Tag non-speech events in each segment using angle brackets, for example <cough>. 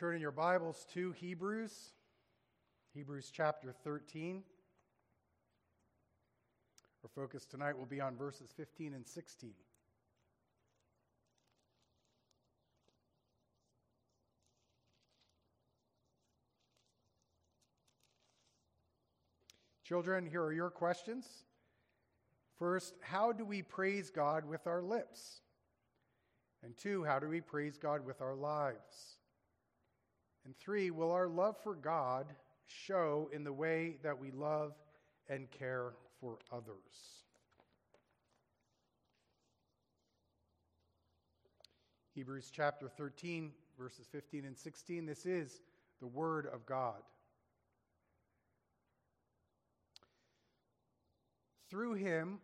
turn in your Bibles to Hebrews, Hebrews chapter 13. Our focus tonight will be on verses 15 and 16. Children, here are your questions. First, how do we praise God with our lips? And two, how do we praise God with our lives? And three, will our love for God show in the way that we love and care for others? Hebrews chapter 13, verses 15 and 16. This is the Word of God. Through him,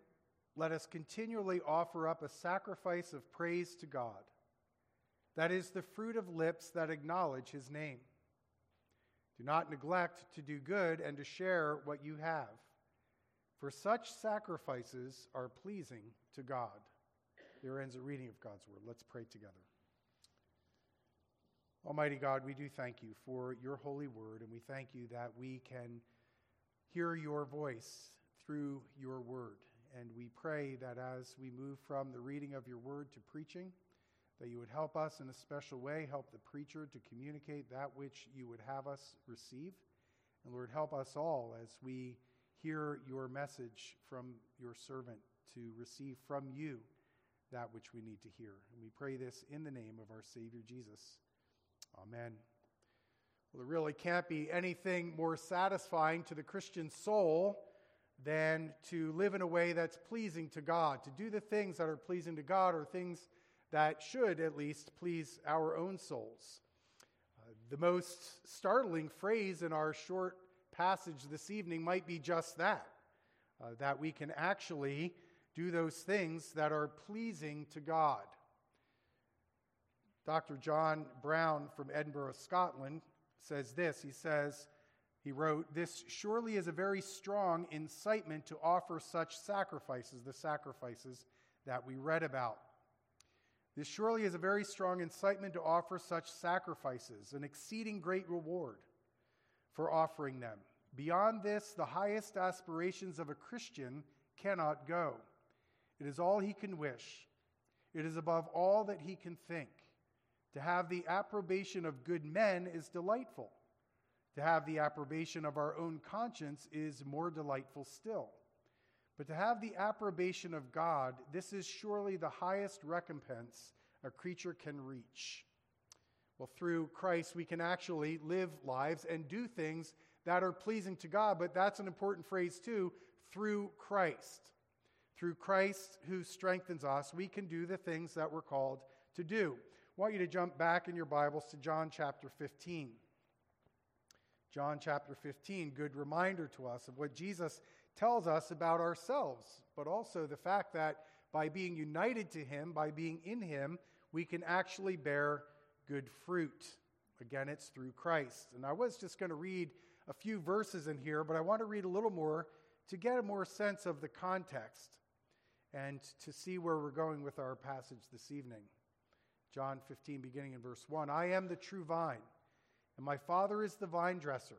let us continually offer up a sacrifice of praise to God. That is the fruit of lips that acknowledge his name. Do not neglect to do good and to share what you have, for such sacrifices are pleasing to God. There ends a reading of God's word. Let's pray together. Almighty God, we do thank you for your holy word, and we thank you that we can hear your voice through your word. And we pray that as we move from the reading of your word to preaching, that you would help us in a special way, help the preacher to communicate that which you would have us receive. And Lord, help us all as we hear your message from your servant to receive from you that which we need to hear. And we pray this in the name of our Savior Jesus. Amen. Well, there really can't be anything more satisfying to the Christian soul than to live in a way that's pleasing to God. To do the things that are pleasing to God or things that should at least please our own souls. Uh, the most startling phrase in our short passage this evening might be just that uh, that we can actually do those things that are pleasing to God. Dr. John Brown from Edinburgh, Scotland, says this. He says, he wrote, This surely is a very strong incitement to offer such sacrifices, the sacrifices that we read about. This surely is a very strong incitement to offer such sacrifices, an exceeding great reward for offering them. Beyond this, the highest aspirations of a Christian cannot go. It is all he can wish, it is above all that he can think. To have the approbation of good men is delightful. To have the approbation of our own conscience is more delightful still. But to have the approbation of God, this is surely the highest recompense a creature can reach. Well, through Christ, we can actually live lives and do things that are pleasing to God, but that's an important phrase too through Christ. Through Christ who strengthens us, we can do the things that we're called to do. I want you to jump back in your Bibles to John chapter 15. John chapter 15, good reminder to us of what Jesus tells us about ourselves, but also the fact that by being united to Him, by being in Him, we can actually bear good fruit. Again, it's through Christ. And I was just going to read a few verses in here, but I want to read a little more to get a more sense of the context and to see where we're going with our passage this evening. John 15, beginning in verse 1 I am the true vine and my Father is the vine dresser.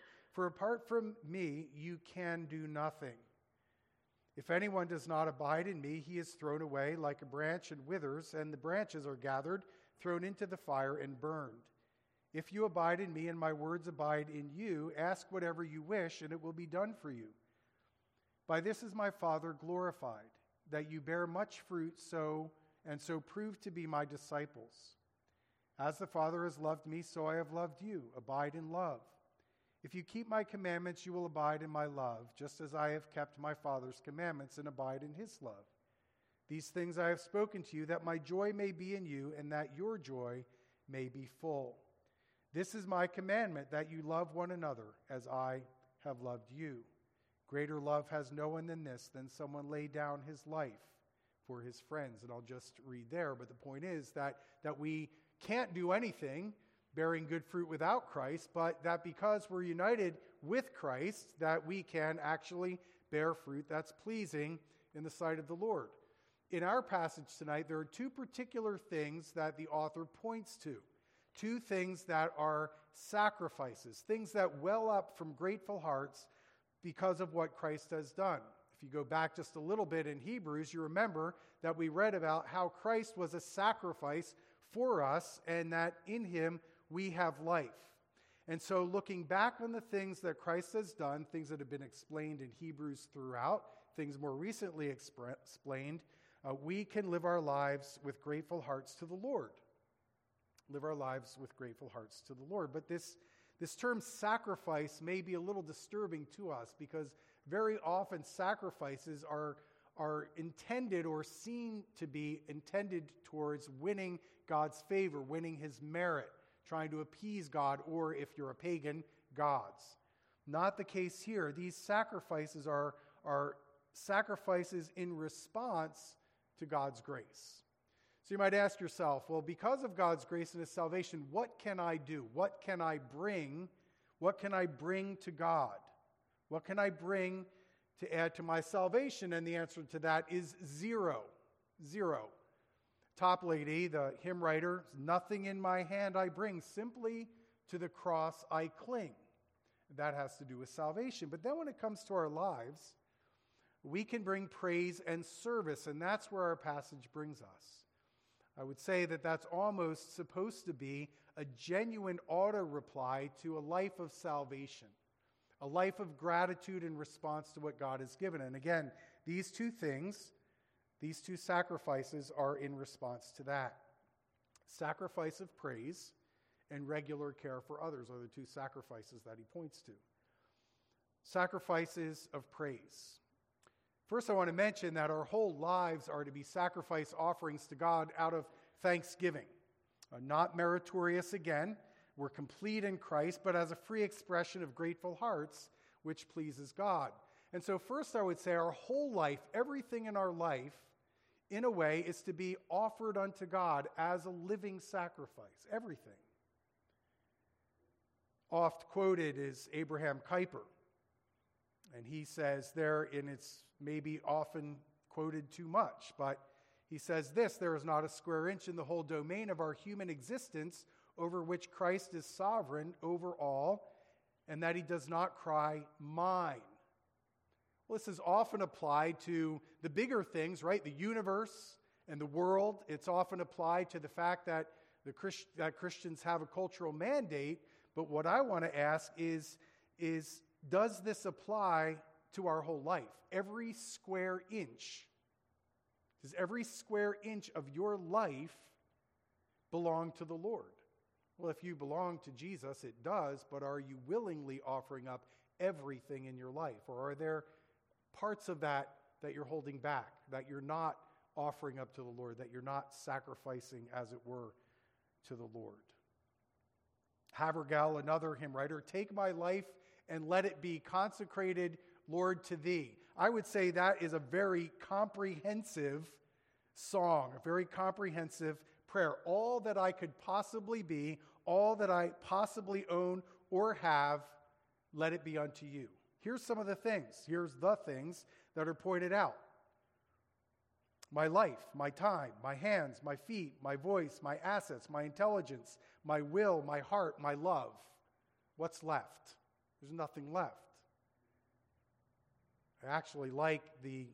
For apart from me, you can do nothing. If anyone does not abide in me, he is thrown away like a branch and withers, and the branches are gathered, thrown into the fire, and burned. If you abide in me and my words abide in you, ask whatever you wish, and it will be done for you. By this is my Father glorified, that you bear much fruit, so and so prove to be my disciples. As the Father has loved me, so I have loved you. Abide in love. If you keep my commandments, you will abide in my love, just as I have kept my Father's commandments and abide in his love. These things I have spoken to you, that my joy may be in you, and that your joy may be full. This is my commandment that you love one another as I have loved you. Greater love has no one than this, than someone lay down his life for his friends. And I'll just read there, but the point is that, that we can't do anything bearing good fruit without Christ, but that because we're united with Christ, that we can actually bear fruit that's pleasing in the sight of the Lord. In our passage tonight, there are two particular things that the author points to. Two things that are sacrifices, things that well up from grateful hearts because of what Christ has done. If you go back just a little bit in Hebrews, you remember that we read about how Christ was a sacrifice for us and that in him we have life. And so, looking back on the things that Christ has done, things that have been explained in Hebrews throughout, things more recently explained, uh, we can live our lives with grateful hearts to the Lord. Live our lives with grateful hearts to the Lord. But this, this term sacrifice may be a little disturbing to us because very often sacrifices are, are intended or seen to be intended towards winning God's favor, winning his merit trying to appease God, or if you're a pagan, gods. Not the case here. These sacrifices are, are sacrifices in response to God's grace. So you might ask yourself, well, because of God's grace and his salvation, what can I do? What can I bring? What can I bring to God? What can I bring to add to my salvation? And the answer to that is zero. Zero. Toplady, the hymn writer, nothing in my hand I bring, simply to the cross I cling. That has to do with salvation. But then when it comes to our lives, we can bring praise and service, and that's where our passage brings us. I would say that that's almost supposed to be a genuine auto reply to a life of salvation, a life of gratitude in response to what God has given. And again, these two things these two sacrifices are in response to that. Sacrifice of praise and regular care for others are the two sacrifices that he points to. Sacrifices of praise. First, I want to mention that our whole lives are to be sacrifice offerings to God out of thanksgiving. Uh, not meritorious again, we're complete in Christ, but as a free expression of grateful hearts, which pleases God. And so, first, I would say our whole life, everything in our life, in a way, is to be offered unto God as a living sacrifice. Everything. Oft quoted is Abraham Kuyper. And he says there, and it's maybe often quoted too much, but he says this there is not a square inch in the whole domain of our human existence over which Christ is sovereign over all, and that he does not cry, Mine. Well, this is often applied to the bigger things, right? The universe and the world. It's often applied to the fact that, the Christ, that Christians have a cultural mandate. But what I want to ask is, is does this apply to our whole life? Every square inch. Does every square inch of your life belong to the Lord? Well, if you belong to Jesus, it does, but are you willingly offering up everything in your life? Or are there parts of that that you're holding back, that you're not offering up to the Lord, that you're not sacrificing, as it were, to the Lord. Havergal, another hymn writer, take my life and let it be consecrated, Lord, to thee. I would say that is a very comprehensive song, a very comprehensive prayer. All that I could possibly be, all that I possibly own or have, let it be unto you. Here's some of the things. Here's the things that are pointed out my life, my time, my hands, my feet, my voice, my assets, my intelligence, my will, my heart, my love. What's left? There's nothing left. I actually like the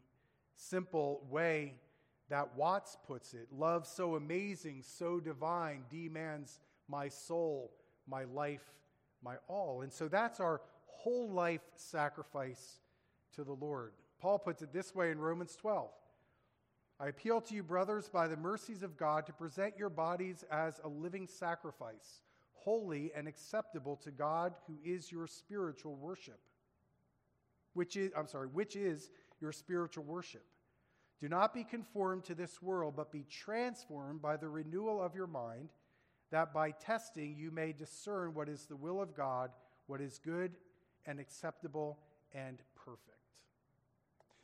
simple way that Watts puts it love so amazing, so divine, demands my soul, my life, my all. And so that's our whole life sacrifice to the Lord. Paul puts it this way in Romans 12 I appeal to you, brothers, by the mercies of God, to present your bodies as a living sacrifice, holy and acceptable to God, who is your spiritual worship. Which is, I'm sorry, which is your spiritual worship. Do not be conformed to this world, but be transformed by the renewal of your mind that by testing you may discern what is the will of God, what is good and acceptable and perfect.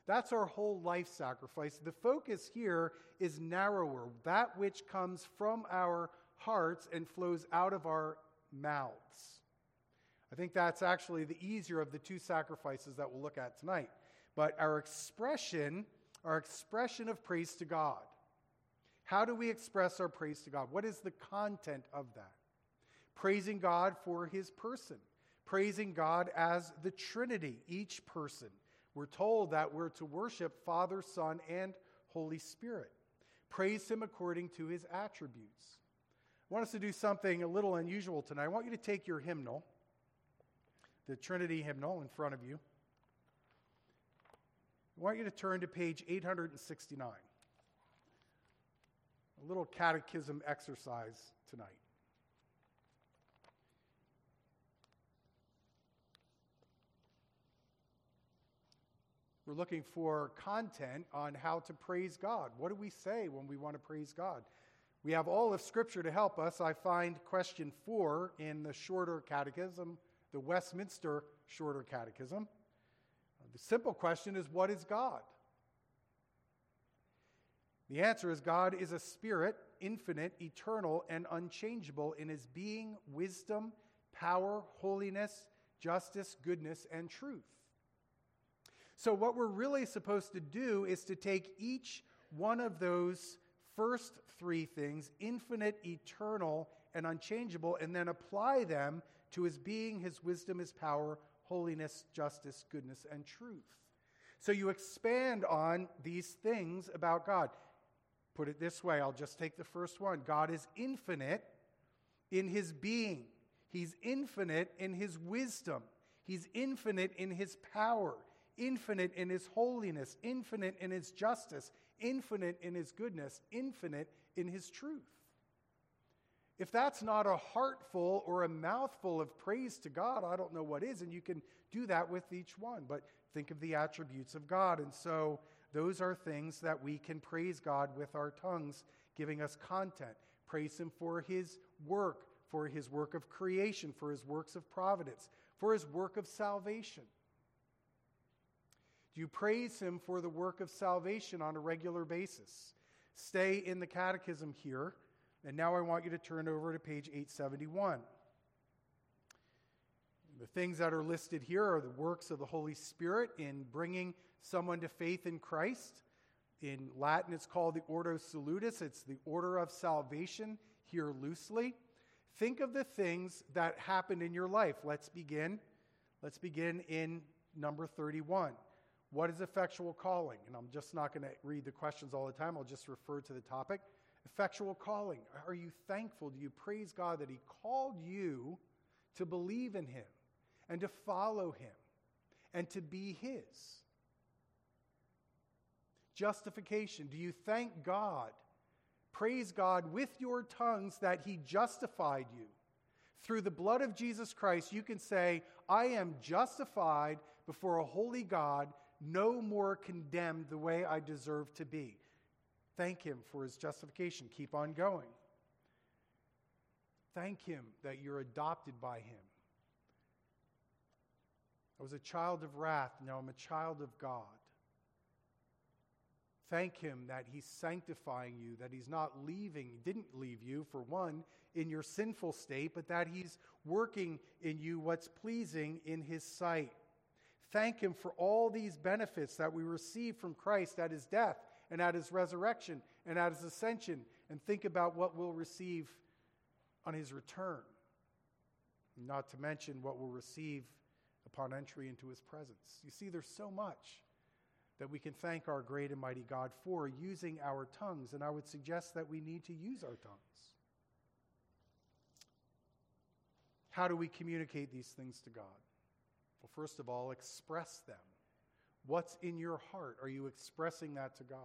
That's our whole life sacrifice. The focus here is narrower, that which comes from our hearts and flows out of our mouths. I think that's actually the easier of the two sacrifices that we'll look at tonight. But our expression, our expression of praise to God. How do we express our praise to God? What is the content of that? Praising God for his person, praising God as the Trinity, each person. We're told that we're to worship Father, Son, and Holy Spirit. Praise him according to his attributes. I want us to do something a little unusual tonight. I want you to take your hymnal, the Trinity hymnal in front of you. I want you to turn to page 869 a little catechism exercise tonight. We're looking for content on how to praise God. What do we say when we want to praise God? We have all of Scripture to help us. I find question four in the shorter catechism, the Westminster shorter catechism. The simple question is what is God? The answer is God is a spirit, infinite, eternal, and unchangeable in his being, wisdom, power, holiness, justice, goodness, and truth. So, what we're really supposed to do is to take each one of those first three things infinite, eternal, and unchangeable and then apply them to his being, his wisdom, his power, holiness, justice, goodness, and truth. So, you expand on these things about God. Put it this way I'll just take the first one God is infinite in his being, he's infinite in his wisdom, he's infinite in his power, infinite in his holiness, infinite in his justice, infinite in his goodness, infinite in his truth. If that's not a heartful or a mouthful of praise to God, I don't know what is. And you can do that with each one. But think of the attributes of God. And so those are things that we can praise God with our tongues, giving us content. Praise Him for His work, for His work of creation, for His works of providence, for His work of salvation. Do you praise Him for the work of salvation on a regular basis? Stay in the catechism here. And now I want you to turn over to page 871. The things that are listed here are the works of the Holy Spirit in bringing someone to faith in Christ. In Latin, it's called the Ordo Salutis, it's the order of salvation here loosely. Think of the things that happened in your life. Let's begin. Let's begin in number 31. What is effectual calling? And I'm just not going to read the questions all the time, I'll just refer to the topic. Effectual calling. Are you thankful? Do you praise God that He called you to believe in Him and to follow Him and to be His? justification? Do you thank God? Praise God with your tongues that He justified you. Through the blood of Jesus Christ, you can say, I am justified before a holy God, no more condemned the way I deserve to be. Thank Him for His justification. Keep on going. Thank Him that you're adopted by Him. I was a child of wrath, now I'm a child of God. Thank Him that He's sanctifying you, that He's not leaving, didn't leave you, for one, in your sinful state, but that He's working in you what's pleasing in His sight. Thank Him for all these benefits that we receive from Christ at His death and at His resurrection and at His ascension, and think about what we'll receive on His return. Not to mention what we'll receive upon entry into His presence. You see, there's so much that we can thank our great and mighty God for using our tongues. And I would suggest that we need to use our tongues. How do we communicate these things to God? Well, first of all, express them. What's in your heart? Are you expressing that to God?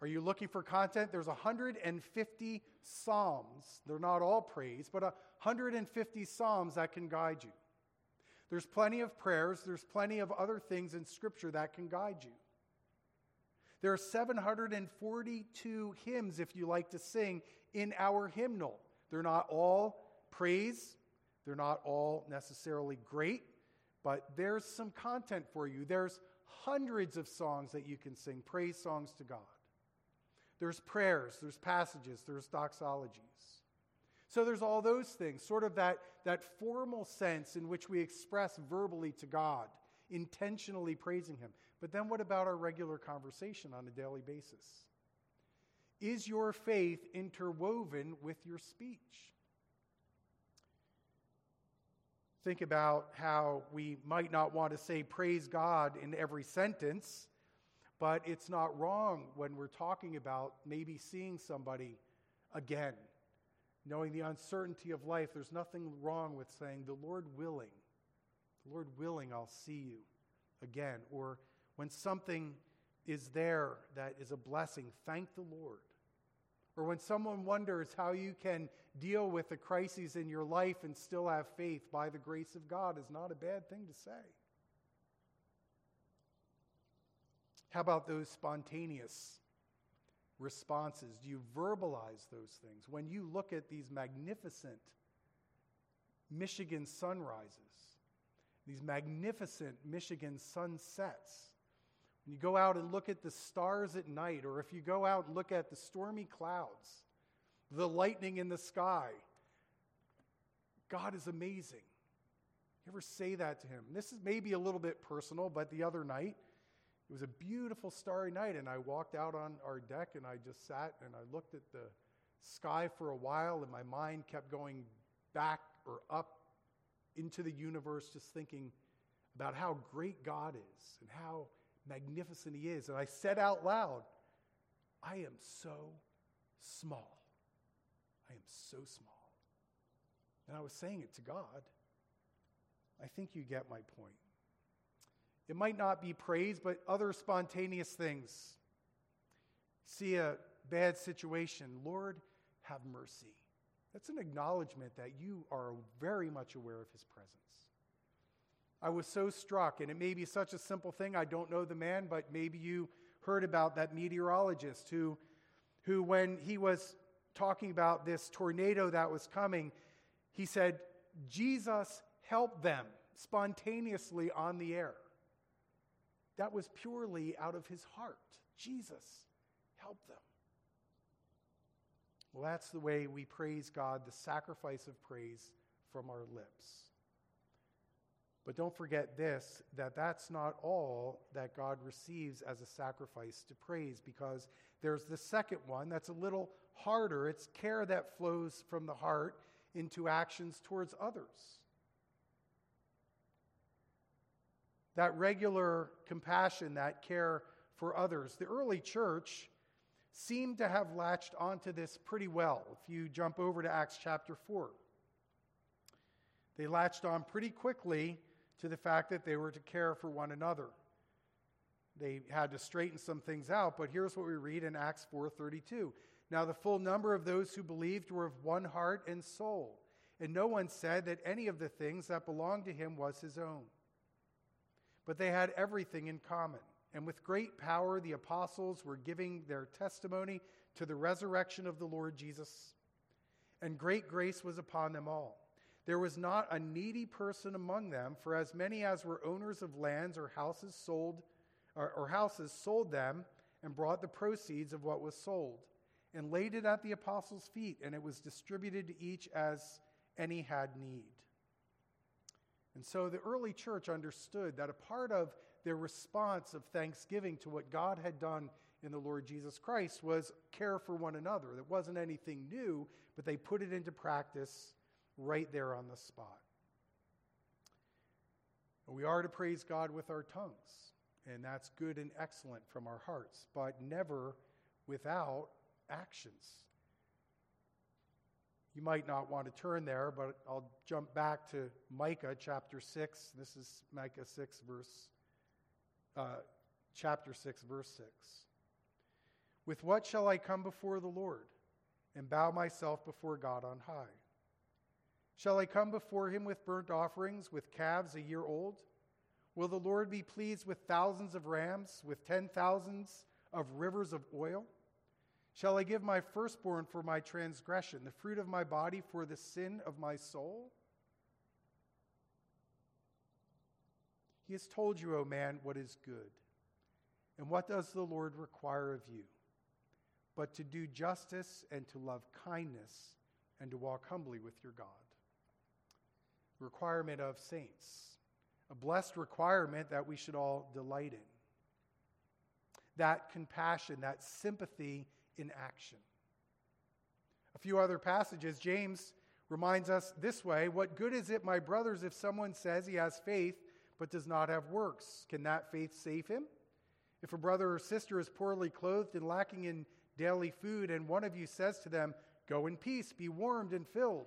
Are you looking for content? There's 150 Psalms. They're not all praise, but 150 Psalms that can guide you. There's plenty of prayers, there's plenty of other things in Scripture that can guide you. There are 742 hymns, if you like to sing, in our hymnal. They're not all praise, they're not all necessarily great, but there's some content for you. There's hundreds of songs that you can sing, praise songs to God. There's prayers, there's passages, there's doxologies. So there's all those things, sort of that, that formal sense in which we express verbally to God, intentionally praising Him. But then what about our regular conversation on a daily basis? Is your faith interwoven with your speech? Think about how we might not want to say praise God in every sentence, but it's not wrong when we're talking about maybe seeing somebody again knowing the uncertainty of life, there's nothing wrong with saying, The Lord willing, the Lord willing, I'll see you again. Or when something is there that is a blessing, thank the Lord. Or when someone wonders how you can deal with the crises in your life and still have faith by the grace of God is not a bad thing to say. How about those spontaneous responses? Do you verbalize those things? When you look at these magnificent Michigan sunrises, these magnificent Michigan sunsets, when you go out and look at the stars at night, or if you go out and look at the stormy clouds, the lightning in the sky, God is amazing. You ever say that to him? This is maybe a little bit personal, but the other night, it was a beautiful starry night, and I walked out on our deck and I just sat and I looked at the sky for a while, and my mind kept going back or up into the universe, just thinking about how great God is and how magnificent He is. And I said out loud, I am so small. I am so small. And I was saying it to God. I think you get my point. It might not be praise, but other spontaneous things. See a bad situation, Lord, have mercy. That's an acknowledgement that you are very much aware of his presence. I was so struck, and it may be such a simple thing. I don't know the man, but maybe you heard about that meteorologist who, who when he was talking about this tornado that was coming, he said, Jesus help them spontaneously on the air. That was purely out of his heart. Jesus, help them. Well, that's the way we praise God, the sacrifice of praise from our lips. But don't forget this that that's not all that God receives as a sacrifice to praise, because there's the second one that's a little harder. It's care that flows from the heart into actions towards others. that regular compassion, that care for others. The early church seemed to have latched onto this pretty well. If you jump over to Acts chapter 4, they latched on pretty quickly to the fact that they were to care for one another. They had to straighten some things out, but here's what we read in Acts 4:32. Now the full number of those who believed were of one heart and soul, and no one said that any of the things that belonged to him was his own but they had everything in common. And with great power, the apostles were giving their testimony to the resurrection of the Lord Jesus. And great grace was upon them all. There was not a needy person among them, for as many as were owners of lands or houses sold, or, or houses sold them and brought the proceeds of what was sold, and laid it at the apostles' feet, and it was distributed to each as any had need. And so the early church understood that a part of their response of thanksgiving to what God had done in the Lord Jesus Christ was care for one another. That wasn't anything new, but they put it into practice right there on the spot. We are to praise God with our tongues, and that's good and excellent from our hearts, but never without actions. You might not want to turn there, but I'll jump back to Micah chapter 6. This is Micah 6, verse, uh, chapter 6, verse 6. With what shall I come before the Lord and bow myself before God on high? Shall I come before him with burnt offerings, with calves a year old? Will the Lord be pleased with thousands of rams, with ten thousands of rivers of oil? Shall I give my firstborn for my transgression, the fruit of my body for the sin of my soul? He has told you, O man, what is good. And what does the Lord require of you? But to do justice and to love kindness and to walk humbly with your God. Requirement of saints, a blessed requirement that we should all delight in. That compassion, that sympathy in action. A few other passages, James reminds us this way What good is it, my brothers, if someone says he has faith but does not have works? Can that faith save him? If a brother or sister is poorly clothed and lacking in daily food, and one of you says to them, Go in peace, be warmed and filled,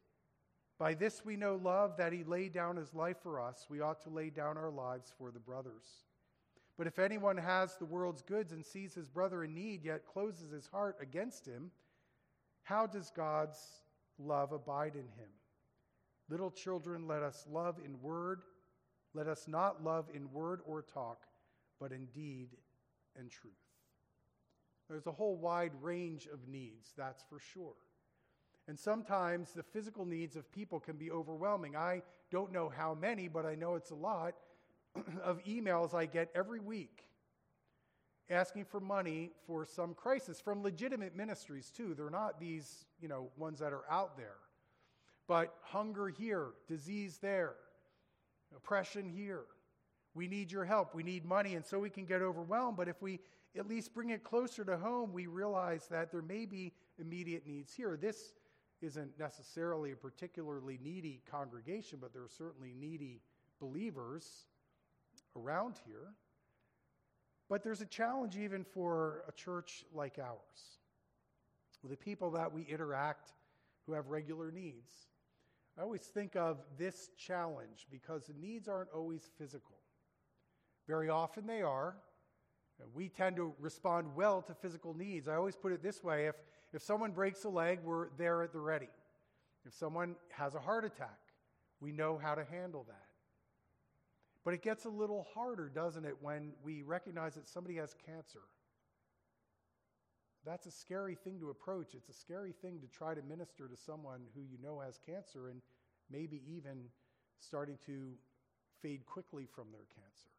by this we know love that he laid down his life for us we ought to lay down our lives for the brothers but if anyone has the world's goods and sees his brother in need, yet closes his heart against him, how does God's love abide in him? Little children, let us love in word. Let us not love in word or talk, but in deed and truth. There's a whole wide range of needs, that's for sure. And sometimes the physical needs of people can be overwhelming. I don't know how many, but I know it's a lot <clears throat> of emails I get every week asking for money for some crisis from legitimate ministries too. They're not these, you know, ones that are out there. But hunger here, disease there, oppression here. We need your help. We need money and so we can get overwhelmed, but if we at least bring it closer to home, we realize that there may be immediate needs here. This isn't necessarily a particularly needy congregation, but there are certainly needy believers around here. But there's a challenge even for a church like ours, with the people that we interact who have regular needs. I always think of this challenge because the needs aren't always physical. Very often they are. We tend to respond well to physical needs. I always put it this way if, if someone breaks a leg, we're there at the ready. If someone has a heart attack, we know how to handle that. But it gets a little harder, doesn't it, when we recognize that somebody has cancer? That's a scary thing to approach. It's a scary thing to try to minister to someone who you know has cancer and maybe even starting to fade quickly from their cancer.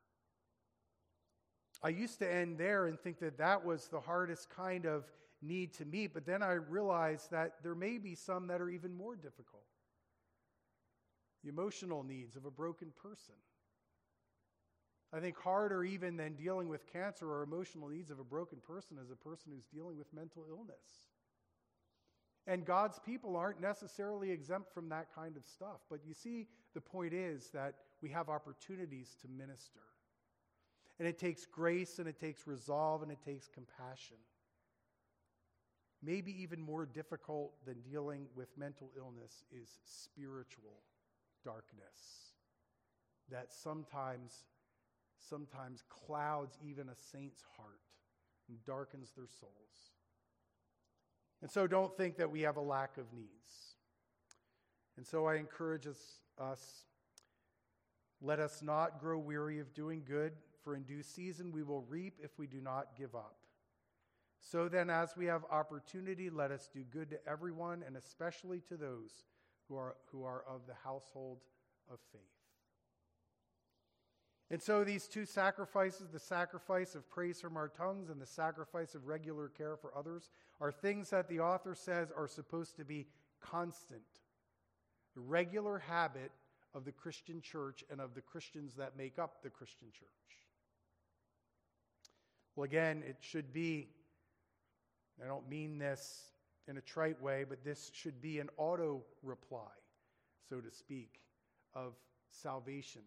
I used to end there and think that that was the hardest kind of need to meet, but then I realized that there may be some that are even more difficult. The emotional needs of a broken person I think harder even than dealing with cancer or emotional needs of a broken person is a person who's dealing with mental illness. And God's people aren't necessarily exempt from that kind of stuff. But you see, the point is that we have opportunities to minister. And it takes grace and it takes resolve and it takes compassion. Maybe even more difficult than dealing with mental illness is spiritual darkness that sometimes sometimes clouds even a saint's heart and darkens their souls. And so don't think that we have a lack of needs. And so I encourage us, us let us not grow weary of doing good, for in due season we will reap if we do not give up. So then, as we have opportunity, let us do good to everyone, and especially to those who are, who are of the household of faith. And so these two sacrifices, the sacrifice of praise from our tongues and the sacrifice of regular care for others, are things that the author says are supposed to be constant, the regular habit of the Christian church and of the Christians that make up the Christian church. Well, again, it should be, I don't mean this in a trite way, but this should be an auto reply, so to speak, of salvation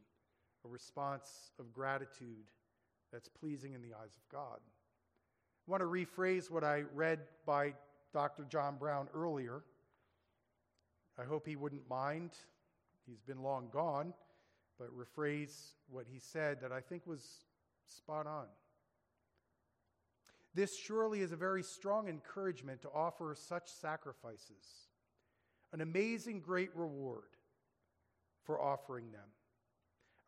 a response of gratitude that's pleasing in the eyes of God. I want to rephrase what I read by Dr. John Brown earlier. I hope he wouldn't mind. He's been long gone, but rephrase what he said that I think was spot on. This surely is a very strong encouragement to offer such sacrifices, an amazing great reward for offering them.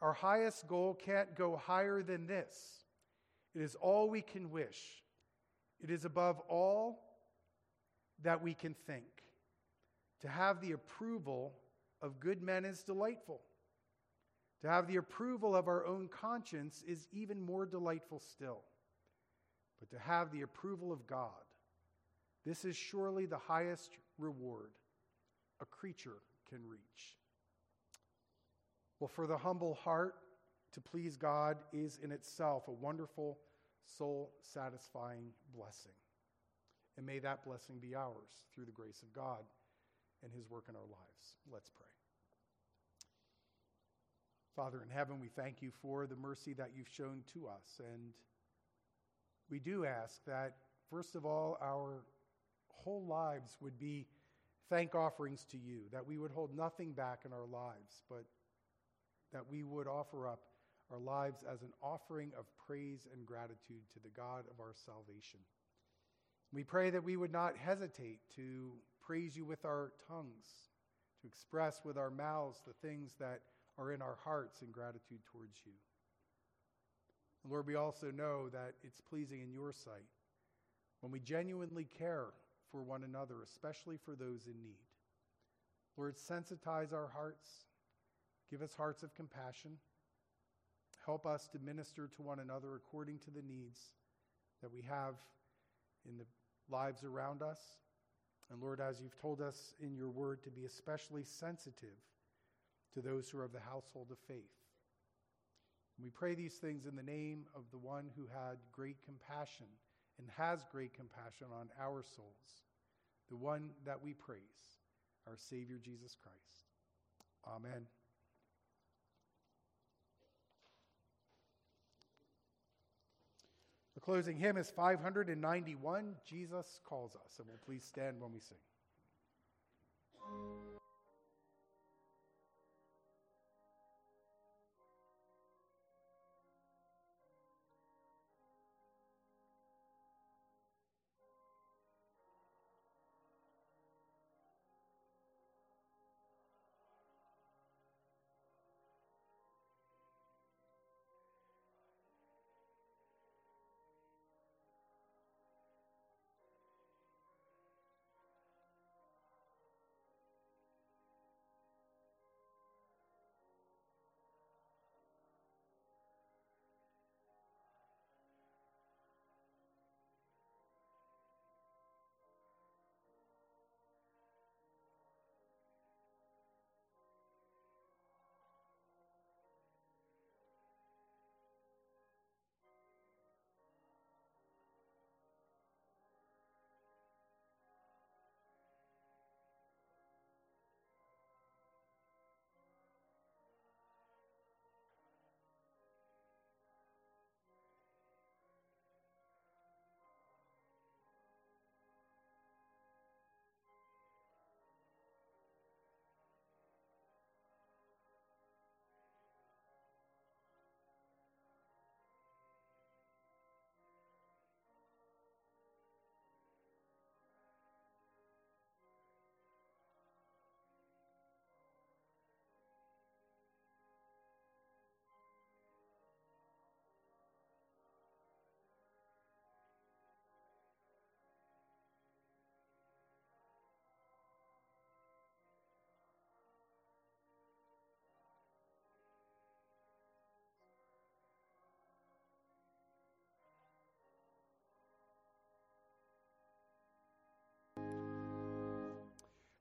Our highest goal can't go higher than this. It is all we can wish. It is above all that we can think. To have the approval of good men is delightful. To have the approval of our own conscience is even more delightful still. But to have the approval of God, this is surely the highest reward a creature can reach. Well, for the humble heart, to please God is in itself a wonderful, soul satisfying blessing. And may that blessing be ours through the grace of God and his work in our lives. Let's pray. Father in heaven, we thank you for the mercy that you've shown to us. And we do ask that, first of all, our whole lives would be thank offerings to you, that we would hold nothing back in our lives, but that we would offer up our lives as an offering of praise and gratitude to the God of our salvation. We pray that we would not hesitate to praise you with our tongues, to express with our mouths the things that are in our hearts in gratitude towards you. Lord, we also know that it's pleasing in your sight when we genuinely care for one another, especially for those in need. Lord, sensitize our hearts, give us hearts of compassion. Help us to minister to one another according to the needs that we have in the lives around us. And Lord, as you've told us in your word, to be especially sensitive to those who are of the household of faith. We pray these things in the name of the one who had great compassion and has great compassion on our souls, the one that we praise, our Savior Jesus Christ. Amen. The closing hymn is 591 Jesus Calls Us, and we'll please stand when we sing.